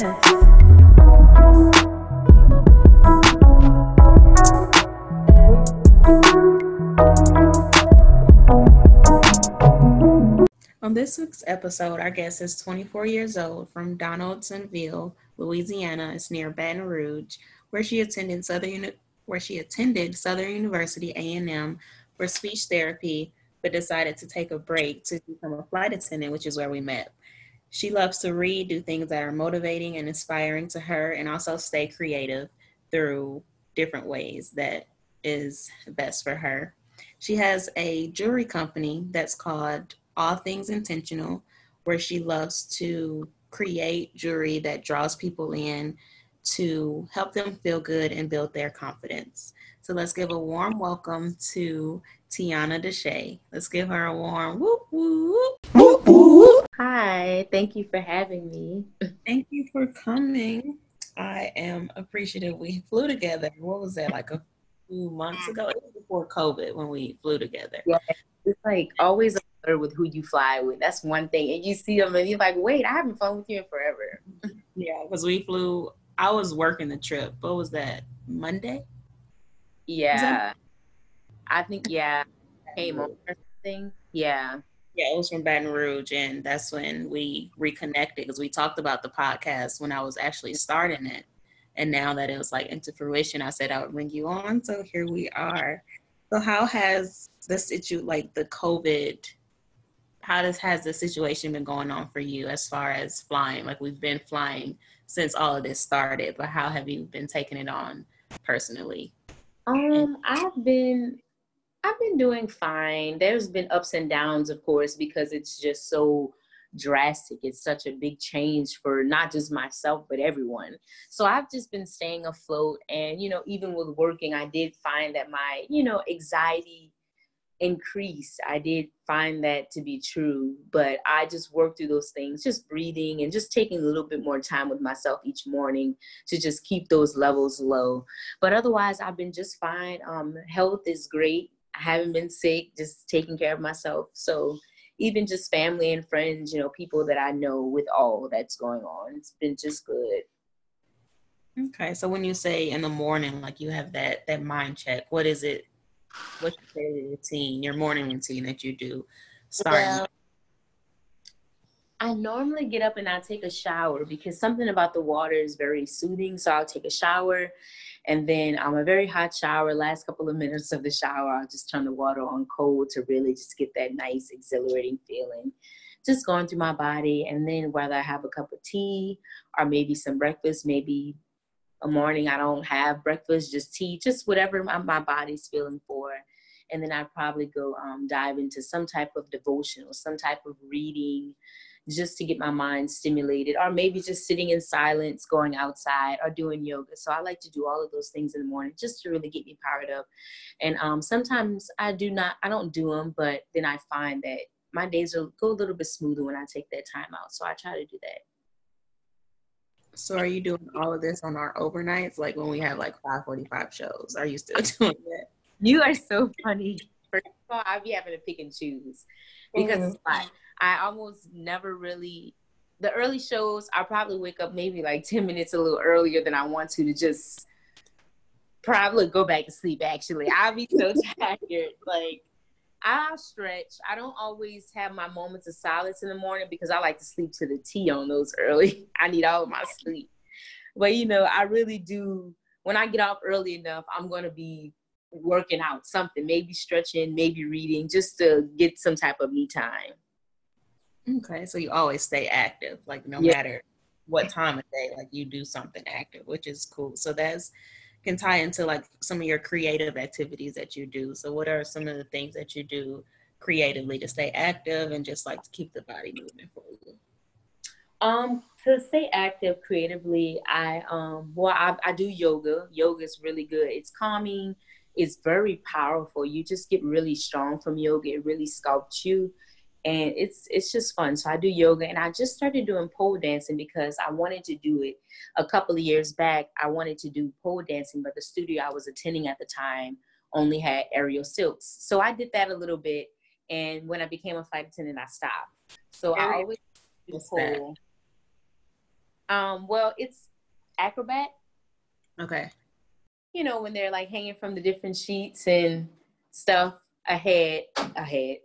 On this week's episode, our guest is 24 years old from Donaldsonville, Louisiana. It's near Baton Rouge, where she attended Southern where she attended Southern University A&M for speech therapy, but decided to take a break to become a flight attendant, which is where we met. She loves to read, do things that are motivating and inspiring to her, and also stay creative through different ways that is best for her. She has a jewelry company that's called All Things Intentional, where she loves to create jewelry that draws people in to help them feel good and build their confidence. So let's give a warm welcome to Tiana Deshay. Let's give her a warm whoop whoop. Hi, thank you for having me. Thank you for coming. I am appreciative. We flew together. What was that, like a few months ago? It was before COVID when we flew together. Yeah, it's like always with who you fly with. That's one thing. And you see them and you're like, wait, I haven't flown with you in forever. Yeah, because we flew I was working the trip. What was that? Monday? Yeah. That- I think yeah. Came on or something. Yeah. Yeah, it was from Baton Rouge, and that's when we reconnected because we talked about the podcast when I was actually starting it. And now that it was like into fruition, I said I would bring you on. So here we are. So how has the situ like the COVID how does has the situation been going on for you as far as flying? Like we've been flying since all of this started, but how have you been taking it on personally? Um, I've been I've been doing fine. There's been ups and downs, of course, because it's just so drastic. It's such a big change for not just myself, but everyone. So I've just been staying afloat. And, you know, even with working, I did find that my, you know, anxiety increased. I did find that to be true, but I just worked through those things, just breathing and just taking a little bit more time with myself each morning to just keep those levels low. But otherwise, I've been just fine. Um, health is great. I haven't been sick, just taking care of myself. So even just family and friends, you know, people that I know with all that's going on, it's been just good. Okay, so when you say in the morning, like you have that that mind check, what is it what's your daily routine, your morning routine that you do starting? Well, I normally get up and I take a shower because something about the water is very soothing. So I'll take a shower and then I'm a very hot shower. Last couple of minutes of the shower, I'll just turn the water on cold to really just get that nice, exhilarating feeling. Just going through my body. And then whether I have a cup of tea or maybe some breakfast, maybe a morning I don't have breakfast, just tea, just whatever my, my body's feeling for. And then I'd probably go um, dive into some type of devotional, some type of reading, just to get my mind stimulated, or maybe just sitting in silence, going outside, or doing yoga. So I like to do all of those things in the morning just to really get me powered up. And um, sometimes I do not, I don't do them, but then I find that my days will go a little bit smoother when I take that time out. So I try to do that. So are you doing all of this on our overnights, like when we have like 545 shows? Are you still doing that? You are so funny. First of all, I be having to pick and choose because mm-hmm. it's like I almost never really the early shows I probably wake up maybe like 10 minutes a little earlier than I want to to just probably go back to sleep actually. I'll be so tired. Like I stretch. I don't always have my moments of silence in the morning because I like to sleep to the T on those early. I need all of my sleep. But you know, I really do when I get off early enough, I'm gonna be working out something, maybe stretching, maybe reading, just to get some type of me time. Okay, so you always stay active, like no yeah. matter what time of day, like you do something active, which is cool. So that's can tie into like some of your creative activities that you do. So what are some of the things that you do creatively to stay active and just like to keep the body moving for you? Um, to stay active creatively, I um well I, I do yoga. Yoga is really good. It's calming, it's very powerful. You just get really strong from yoga. It really sculpts you and it's it's just fun. So I do yoga, and I just started doing pole dancing because I wanted to do it. A couple of years back, I wanted to do pole dancing, but the studio I was attending at the time only had aerial silks. So I did that a little bit, and when I became a flight attendant, I stopped. So I always do pole. Um, well, it's acrobat. Okay. You know, when they're like hanging from the different sheets and stuff ahead, ahead.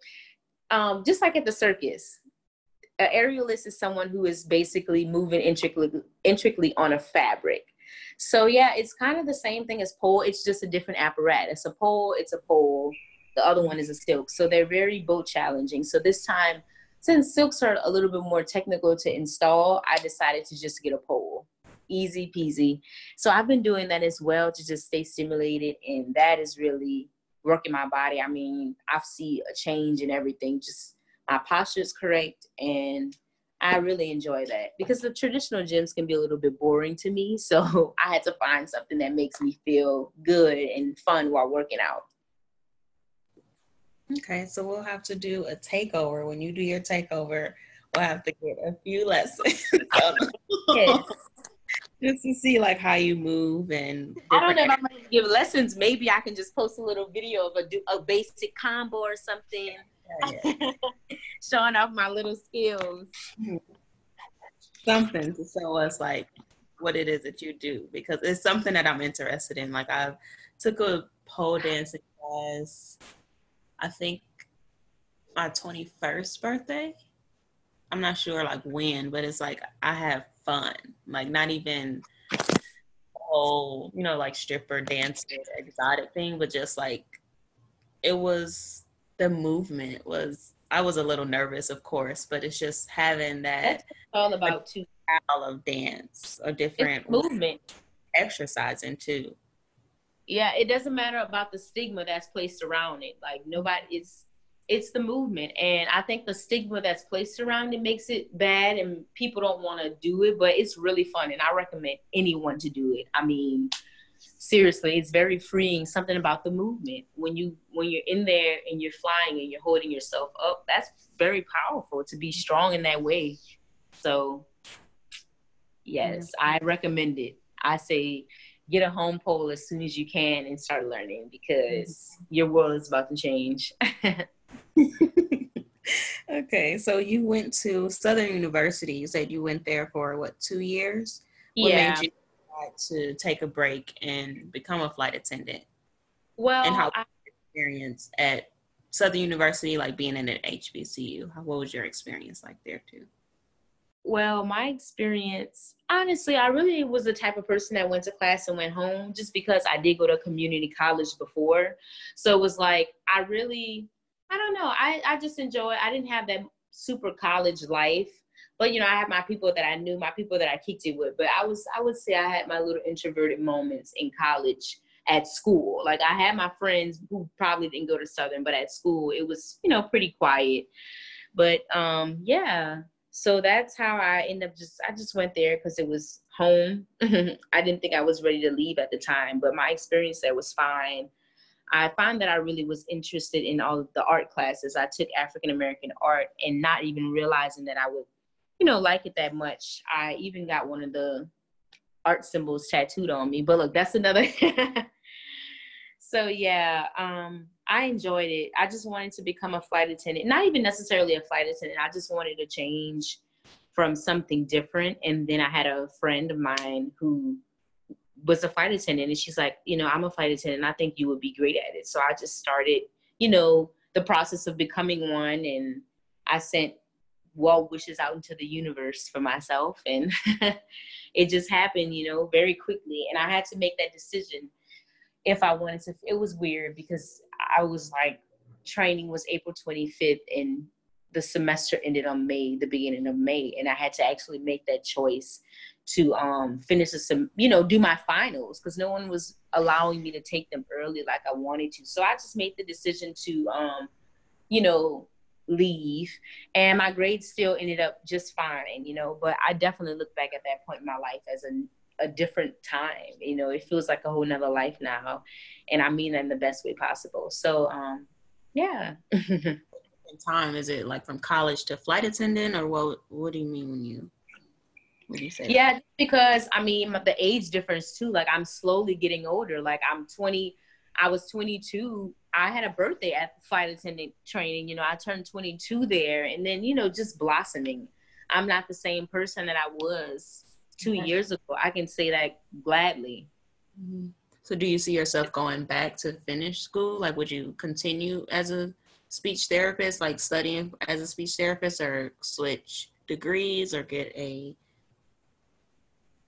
Um, just like at the circus. An aerialist is someone who is basically moving intricately, intricately on a fabric. So yeah, it's kind of the same thing as pole. It's just a different apparatus. A pole, it's a pole. The other one is a silk. So they're very both challenging. So this time, since silks are a little bit more technical to install, I decided to just get a pole. Easy peasy. So I've been doing that as well to just stay stimulated, and that is really working my body. I mean, I see a change in everything. Just my posture is correct, and I really enjoy that because the traditional gyms can be a little bit boring to me. So I had to find something that makes me feel good and fun while working out. Okay, so we'll have to do a takeover. When you do your takeover, we'll have to get a few lessons. yes. Just to see like how you move and I don't know if I'm gonna give lessons. Maybe I can just post a little video of a, do a basic combo or something showing off my little skills. Something to show us like what it is that you do because it's something that I'm interested in. Like I took a pole dancing class, I think my 21st birthday. I'm not sure like when, but it's like I have fun. Like not even whole, you know, like stripper dance exotic thing, but just like it was the movement was I was a little nervous, of course, but it's just having that all about two style of dance, a different it's movement, exercising too. Yeah, it doesn't matter about the stigma that's placed around it. Like nobody, it's it's the movement, and I think the stigma that's placed around it makes it bad, and people don't want to do it. But it's really fun, and I recommend anyone to do it. I mean, seriously it's very freeing something about the movement. When you when you're in there and you're flying and you're holding yourself up that's very powerful to be strong in that way. So yes i recommend it. I say get a home pole as soon as you can and start learning because mm-hmm. your world is about to change okay so you went to southern university you said you went there for what two years what yeah to take a break and become a flight attendant? Well, and how I, experience at Southern University, like being in an HBCU, what was your experience like there too? Well, my experience, honestly, I really was the type of person that went to class and went home just because I did go to community college before. So it was like, I really, I don't know, I, I just enjoy it. I didn't have that super college life but you know, I had my people that I knew, my people that I kicked it with. But I was, I would say, I had my little introverted moments in college at school. Like I had my friends who probably didn't go to Southern, but at school it was, you know, pretty quiet. But um, yeah. So that's how I ended up just I just went there because it was home. I didn't think I was ready to leave at the time, but my experience there was fine. I find that I really was interested in all of the art classes. I took African American art and not even realizing that I would you know, like it that much. I even got one of the art symbols tattooed on me. But look, that's another. so yeah, um, I enjoyed it. I just wanted to become a flight attendant. Not even necessarily a flight attendant. I just wanted to change from something different. And then I had a friend of mine who was a flight attendant, and she's like, you know, I'm a flight attendant. I think you would be great at it. So I just started, you know, the process of becoming one, and I sent well wishes out into the universe for myself and it just happened you know very quickly and i had to make that decision if i wanted to it was weird because i was like training was april 25th and the semester ended on may the beginning of may and i had to actually make that choice to um finish some you know do my finals because no one was allowing me to take them early like i wanted to. So i just made the decision to um you know leave and my grades still ended up just fine you know but i definitely look back at that point in my life as a, a different time you know it feels like a whole nother life now and i mean that in the best way possible. So um yeah. Time is it like from college to flight attendant or what what do you mean when you when you say yeah that? because i mean the age difference too like i'm slowly getting older like i'm 20 i was 22 I had a birthday at flight attendant training. You know, I turned 22 there, and then you know, just blossoming. I'm not the same person that I was two okay. years ago. I can say that gladly. Mm-hmm. So, do you see yourself going back to finish school? Like, would you continue as a speech therapist, like studying as a speech therapist, or switch degrees or get a?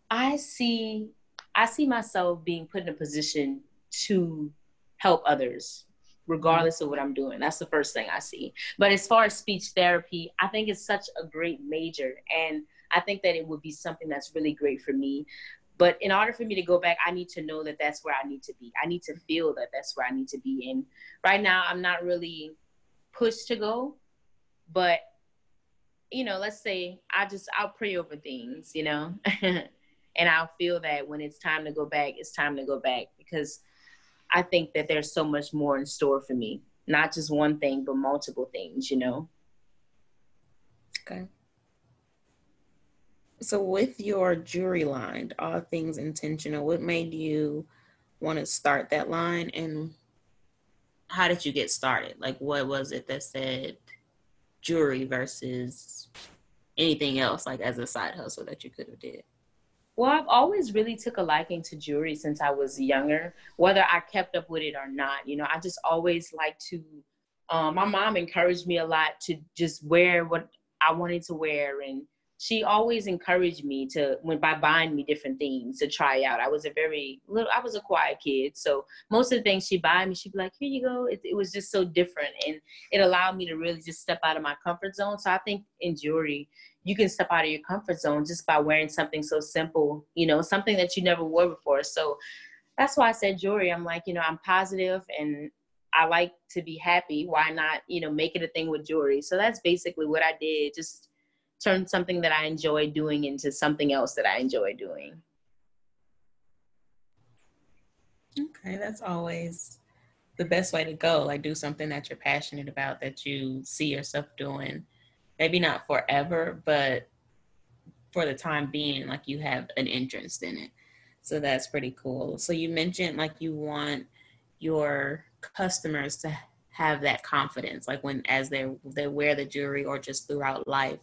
I see. I see myself being put in a position to help others regardless of what I'm doing. That's the first thing I see. But as far as speech therapy, I think it's such a great major. And I think that it would be something that's really great for me. But in order for me to go back, I need to know that that's where I need to be. I need to feel that that's where I need to be. And right now, I'm not really pushed to go. But, you know, let's say I just, I'll pray over things, you know, and I'll feel that when it's time to go back, it's time to go back because I think that there's so much more in store for me. Not just one thing, but multiple things, you know? Okay. So, with your jewelry line, all things intentional, what made you want to start that line and how did you get started? Like, what was it that said jewelry versus anything else, like as a side hustle that you could have did? Well, I've always really took a liking to jewelry since I was younger, whether I kept up with it or not. You know, I just always like to. Um, my mom encouraged me a lot to just wear what I wanted to wear, and she always encouraged me to when by buying me different things to try out. I was a very little, I was a quiet kid, so most of the things she buy me, she'd be like, "Here you go." It, it was just so different, and it allowed me to really just step out of my comfort zone. So I think in jewelry, you can step out of your comfort zone just by wearing something so simple, you know, something that you never wore before. So that's why I said jewelry. I'm like, you know, I'm positive and I like to be happy. Why not, you know, make it a thing with jewelry? So that's basically what I did. Just turn something that I enjoy doing into something else that I enjoy doing. Okay, that's always the best way to go. Like do something that you're passionate about that you see yourself doing maybe not forever, but for the time being, like you have an interest in it. So that's pretty cool. So you mentioned like you want your customers to have that confidence, like when as they they wear the jewelry or just throughout life.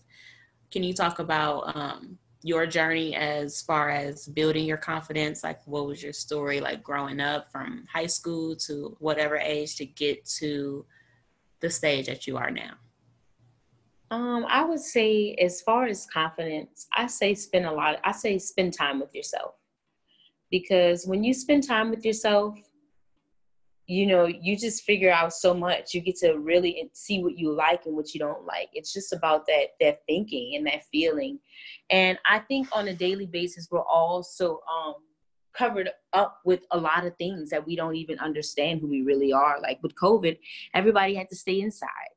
Can you talk about um, your journey as far as building your confidence? Like, what was your story like growing up from high school to whatever age to get to the stage that you are now? Um, I would say, as far as confidence, I say spend a lot. I say spend time with yourself, because when you spend time with yourself, you know, you just figure out so much. You get to really see what you like and what you don't like. It's just about that that thinking and that feeling. And I think on a daily basis, we're all so um, covered up with a lot of things that we don't even understand who we really are. Like with COVID, everybody had to stay inside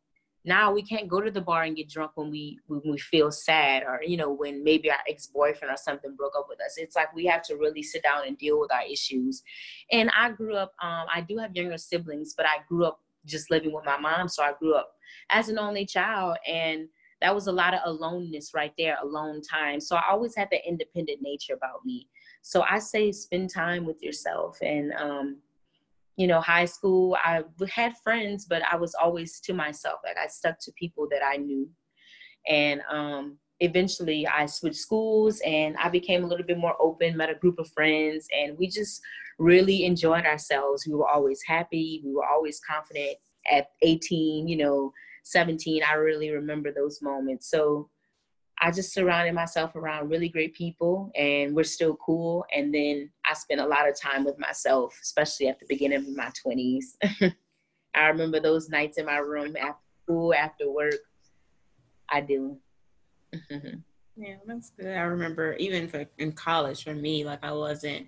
now we can't go to the bar and get drunk when we when we feel sad or you know when maybe our ex-boyfriend or something broke up with us. It's like we have to really sit down and deal with our issues. And i grew up um, i do have younger siblings but i grew up just living with my mom so i grew up as an only child and that was a lot of aloneness right there alone time. So i always had the independent nature about me. So i say spend time with yourself and um, you know, high school, I had friends, but I was always to myself. Like I stuck to people that I knew. And um, eventually I switched schools and I became a little bit more open, met a group of friends, and we just really enjoyed ourselves. We were always happy. We were always confident at 18, you know, 17. I really remember those moments. So I just surrounded myself around really great people and we're still cool. And then I spent a lot of time with myself, especially at the beginning of my 20s. I remember those nights in my room after school, after work. I do. yeah, that's good. I remember even for in college for me, like I wasn't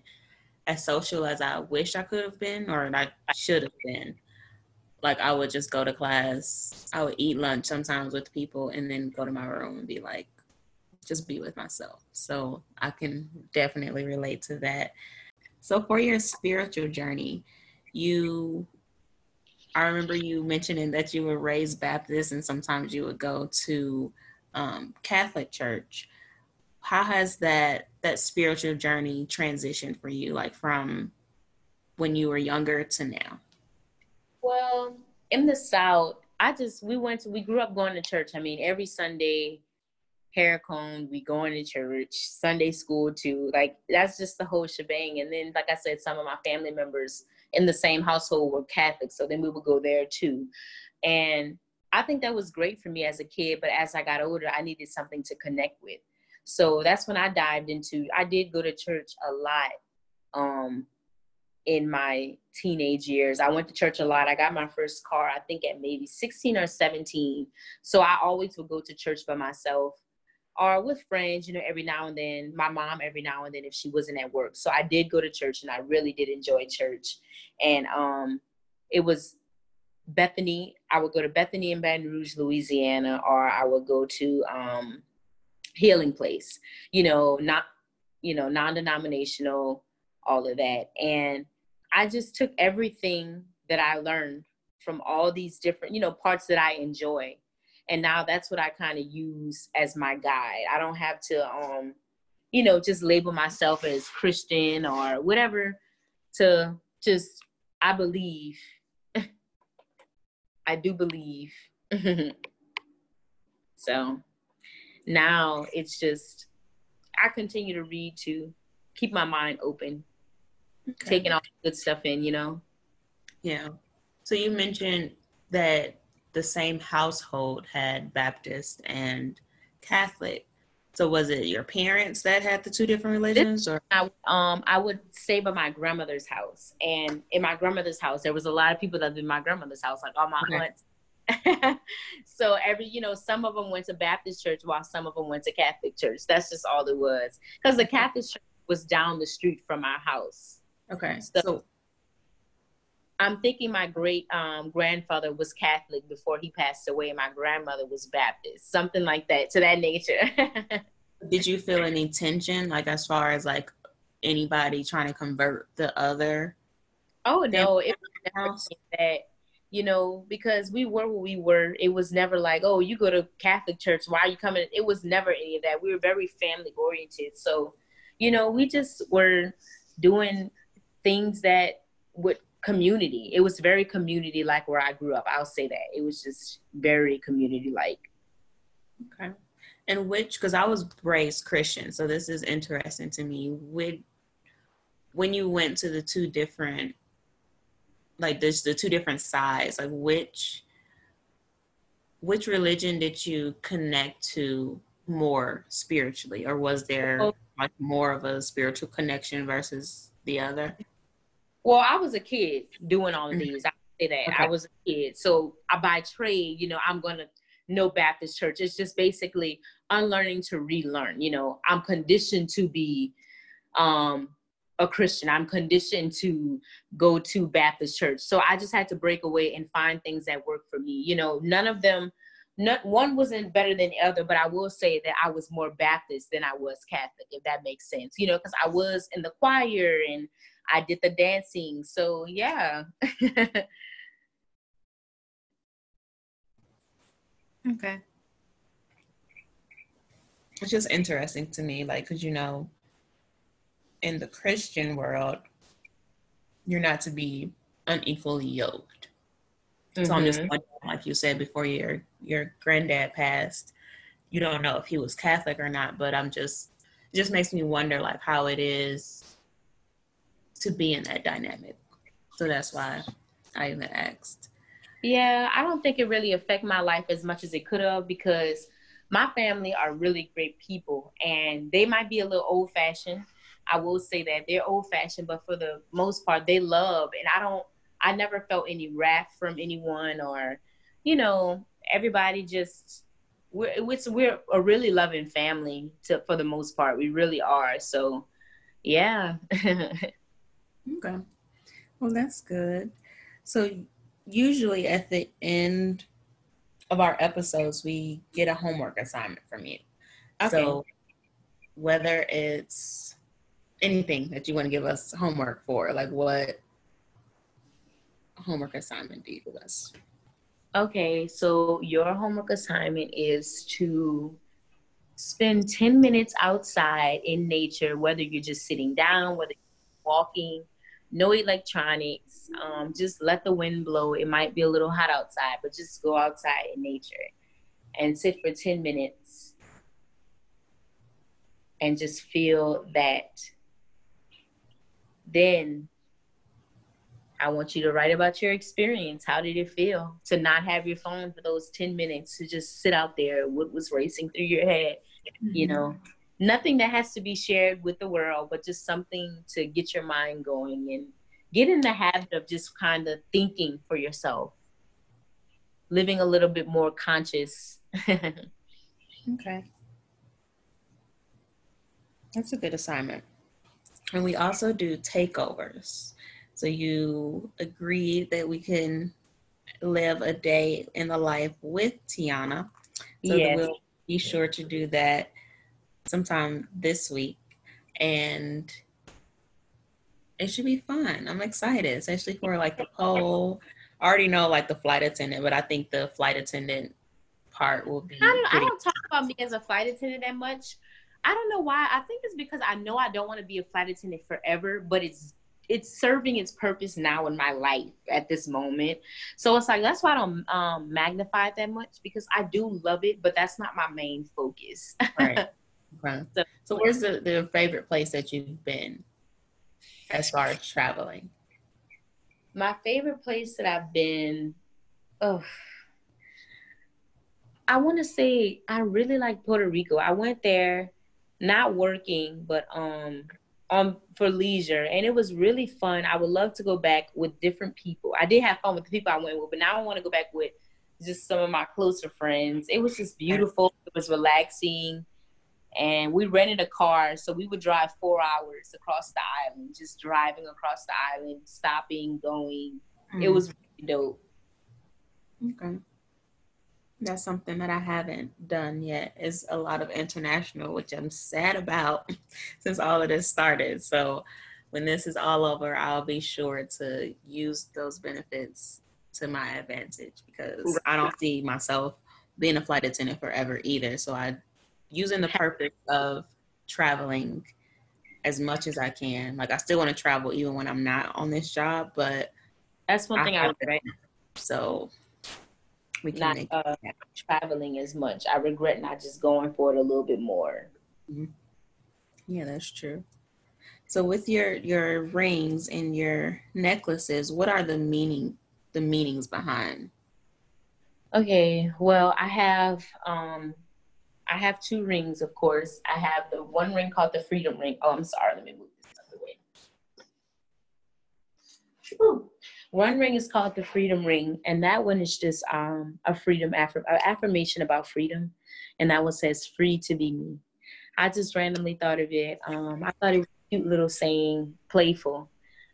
as social as I wish I could have been or I should have been. Like I would just go to class, I would eat lunch sometimes with people and then go to my room and be like, just be with myself. So I can definitely relate to that. So for your spiritual journey, you I remember you mentioning that you were raised Baptist and sometimes you would go to um, Catholic church. How has that that spiritual journey transitioned for you, like from when you were younger to now? Well, in the South, I just we went to we grew up going to church. I mean, every Sunday hair combed, we going to church, Sunday school too. Like that's just the whole shebang. And then, like I said, some of my family members in the same household were Catholic, so then we would go there too. And I think that was great for me as a kid, but as I got older, I needed something to connect with. So that's when I dived into. I did go to church a lot. Um, in my teenage years. I went to church a lot. I got my first car, I think at maybe 16 or 17. So I always would go to church by myself or with friends, you know, every now and then. My mom, every now and then, if she wasn't at work. So I did go to church and I really did enjoy church. And um, it was Bethany. I would go to Bethany in Baton Rouge, Louisiana, or I would go to um, Healing Place, you know, not, you know, non denominational, all of that. And I just took everything that I learned from all these different, you know, parts that I enjoy. And now that's what I kind of use as my guide. I don't have to um, you know, just label myself as Christian or whatever to just I believe I do believe. so now it's just I continue to read to keep my mind open okay. taking all the good stuff in, you know? Yeah. So you mentioned that the same household had Baptist and Catholic. So was it your parents that had the two different religions, or I, um, I would stay by my grandmother's house, and in my grandmother's house, there was a lot of people that lived in my grandmother's house, like all my okay. aunts. so every, you know, some of them went to Baptist church while some of them went to Catholic church. That's just all it was, because the Catholic church was down the street from our house. Okay. So, so I'm thinking my great um, grandfather was Catholic before he passed away, and my grandmother was Baptist, something like that, to that nature. Did you feel any tension, like as far as like anybody trying to convert the other? Oh no, it was that you know because we were what we were. It was never like, oh, you go to Catholic church, why are you coming? It was never any of that. We were very family oriented, so you know we just were doing things that would community. It was very community like where I grew up. I'll say that. It was just very community like. Okay. And which, because I was raised Christian, so this is interesting to me. With when you went to the two different, like there's the two different sides, like which, which religion did you connect to more spiritually, or was there oh. like more of a spiritual connection versus the other? Well, I was a kid doing all of mm-hmm. these. I say that okay. I was a kid, so I, by trade, you know, I'm gonna know Baptist church. It's just basically unlearning to relearn. You know, I'm conditioned to be um, a Christian. I'm conditioned to go to Baptist church. So I just had to break away and find things that work for me. You know, none of them, not, one wasn't better than the other, but I will say that I was more Baptist than I was Catholic, if that makes sense. You know, because I was in the choir and I did the dancing. So yeah. okay. It's just interesting to me, like, because you know, in the Christian world, you're not to be unequally yoked. Mm-hmm. So I'm just mm-hmm. wondering, like you said before, your your granddad passed. You don't know if he was Catholic or not, but I'm just it just makes me wonder, like, how it is to be in that dynamic. So that's why I even asked. Yeah, I don't think it really affect my life as much as it could have because my family are really great people and they might be a little old fashioned. I will say that they're old fashioned, but for the most part, they love. And I don't, I never felt any wrath from anyone or, you know, everybody just, we're, it's, we're a really loving family to, for the most part. We really are. So, yeah. Okay. Well, that's good. So, usually at the end of our episodes, we get a homework assignment from you. Okay. So, whether it's anything that you want to give us homework for, like what homework assignment do you give us? Okay, so your homework assignment is to spend 10 minutes outside in nature, whether you're just sitting down, whether you're walking, no electronics. Um, just let the wind blow. It might be a little hot outside, but just go outside in nature and sit for 10 minutes and just feel that then I want you to write about your experience. How did it feel to not have your phone for those 10 minutes to just sit out there? What was racing through your head? Mm-hmm. You know, nothing that has to be shared with the world, but just something to get your mind going and get in the habit of just kind of thinking for yourself, living a little bit more conscious. okay. That's a good assignment. And we also do takeovers. So you agreed that we can live a day in the life with Tiana. So yes. we'll be sure to do that sometime this week. And it should be fun. I'm excited, especially for like the pole. I already know like the flight attendant, but I think the flight attendant part will be. I don't, I don't talk about me as a flight attendant that much. I don't know why. I think it's because I know I don't want to be a flight attendant forever, but it's it's serving its purpose now in my life at this moment. So it's like that's why I don't um, magnify it that much because I do love it, but that's not my main focus. right. Okay. So, so where's the, the favorite place that you've been as far as traveling? My favorite place that I've been, oh, I want to say I really like Puerto Rico. I went there, not working, but um um for leisure and it was really fun i would love to go back with different people i did have fun with the people i went with but now i want to go back with just some of my closer friends it was just beautiful it was relaxing and we rented a car so we would drive four hours across the island just driving across the island stopping going mm. it was really dope okay that's something that I haven't done yet. Is a lot of international, which I'm sad about since all of this started. So when this is all over, I'll be sure to use those benefits to my advantage because I don't see myself being a flight attendant forever either. So I using the purpose of traveling as much as I can. Like I still want to travel even when I'm not on this job, but that's one thing I, I would. So we can not make uh, traveling as much. I regret not just going for it a little bit more. Mm-hmm. Yeah, that's true. So with your your rings and your necklaces, what are the meaning the meanings behind? Okay, well, I have um I have two rings, of course. I have the one ring called the freedom ring. Oh, I'm sorry, let me move this other way. Whew. One ring is called the Freedom Ring, and that one is just um, a freedom affirm- affirmation about freedom, and that one says "free to be me." I just randomly thought of it. Um, I thought it was a cute little saying, playful,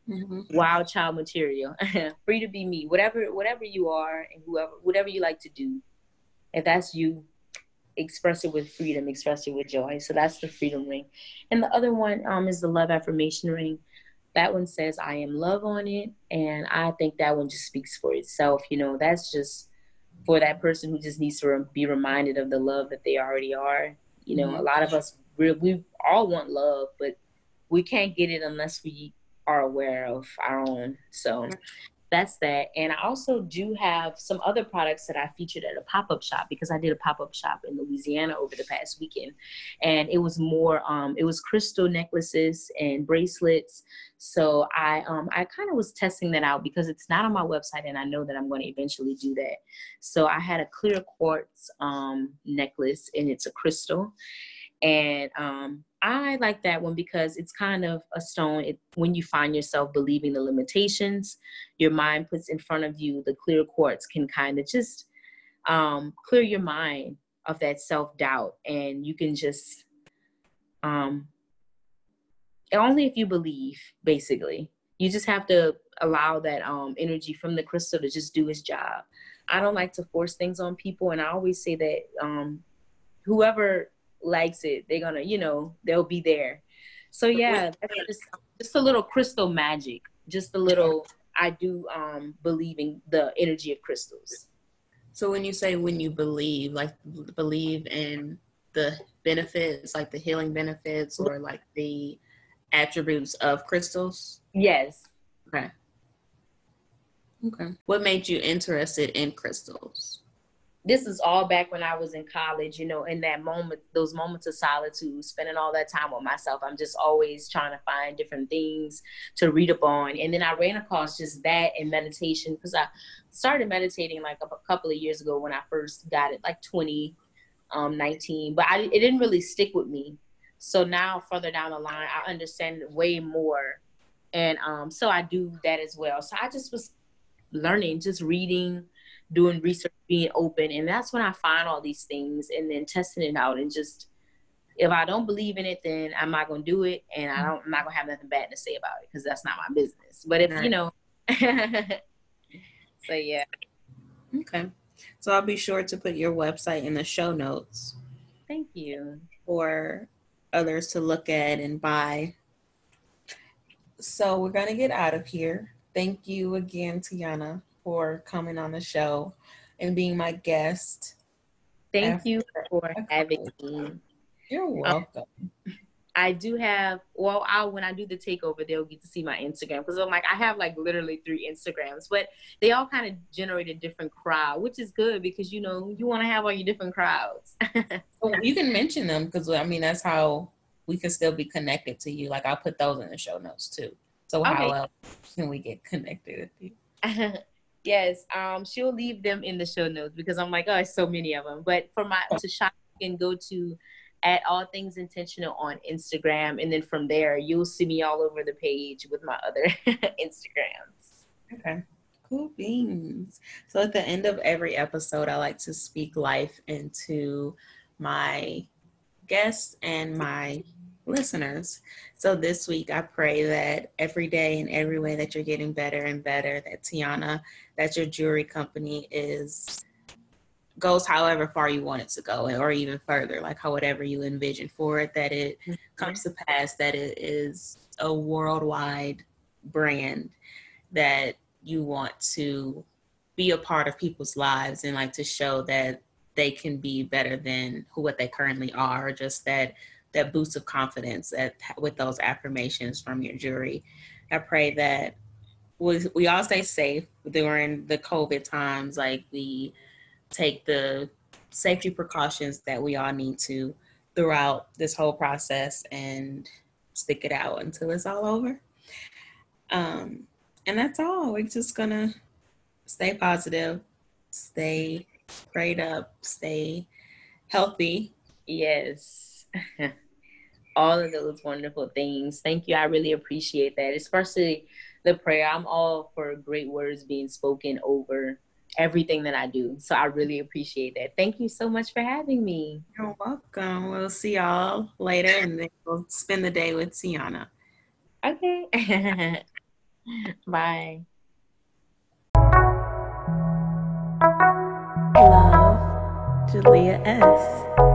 mm-hmm. wild child material, free to be me. Whatever, whatever you are, and whoever, whatever you like to do, if that's you, express it with freedom, express it with joy. So that's the freedom ring, and the other one um, is the love affirmation ring that one says I am love on it. And I think that one just speaks for itself. You know, that's just for that person who just needs to be reminded of the love that they already are. You know, mm-hmm. a lot of us, we we all want love, but we can't get it unless we are aware of our own. So that's that. And I also do have some other products that I featured at a pop up shop because I did a pop up shop in Louisiana over the past weekend. And it was more, um, it was crystal necklaces and bracelets. So I, um, I kind of was testing that out because it's not on my website and I know that I'm going to eventually do that. So I had a clear quartz um, necklace and it's a crystal. And um, I like that one because it's kind of a stone. It, when you find yourself believing the limitations, your mind puts in front of you the clear quartz can kind of just um, clear your mind of that self doubt, and you can just um, only if you believe, basically. You just have to allow that um, energy from the crystal to just do its job. I don't like to force things on people, and I always say that um, whoever likes it, they're gonna, you know, they'll be there. So yeah, just, just a little crystal magic. Just a little. I do um, believe in the energy of crystals. So when you say when you believe, like believe in the benefits, like the healing benefits, or like the attributes of crystals. Yes. Okay. Okay. What made you interested in crystals? This is all back when I was in college, you know, in that moment, those moments of solitude, spending all that time with myself. I'm just always trying to find different things to read upon. And then I ran across just that and meditation because I started meditating like a, couple of years ago when I first got it, like 2019. Um, 19, but I, it didn't really stick with me. So now, further down the line, I understand way more. And um, so I do that as well. So I just was learning, just reading doing research, being open. And that's when I find all these things and then testing it out and just if I don't believe in it, then I'm not gonna do it, and I don't. I'm not gonna have nothing bad to say about it because that's not my business. But if you know, so yeah. Okay, so I'll be sure to put your website in the show notes. Thank you for others to look at and buy. So we're gonna get out of here. Thank you again, Tiana for coming on the show and being my guest. Thank you for having me. You're um, welcome. Um, I do have well, I when I do the takeover, they'll get to see my Instagram because I'm like I have like literally three Instagrams, but they all kind of generate a different crowd, which is good because you know you want to have all your different crowds. well, you can mention them because I mean that's how we can still be connected to you. Like I'll put those in the show notes too. So okay. how else can we get connected with you? Yes, um, she'll leave them in the show notes because I'm like, oh, so many of them. But for my to shop, you can go to at all things intentional on Instagram, and then from there you'll see me all over the page with my other Instagrams. Okay, cool beans. So at the end of every episode, I like to speak life into my guests and my listeners. So this week, I pray that every day and every way that you're getting better and better, that Tiana, that your jewelry company is goes however far you want it to go or even further like however you envision for it that it mm-hmm. comes to pass that it is a worldwide brand that you want to be a part of people's lives and like to show that they can be better than who what they currently are just that that boost of confidence at, with those affirmations from your jury. I pray that we, we all stay safe during the COVID times. Like we take the safety precautions that we all need to throughout this whole process and stick it out until it's all over. Um, and that's all. We're just gonna stay positive, stay prayed up, stay healthy. Yes. all of those wonderful things. Thank you. I really appreciate that, especially the prayer. I'm all for great words being spoken over everything that I do. So I really appreciate that. Thank you so much for having me. You're welcome. We'll see y'all later and then we'll spend the day with Tiana. Okay. Bye. Love, Julia S.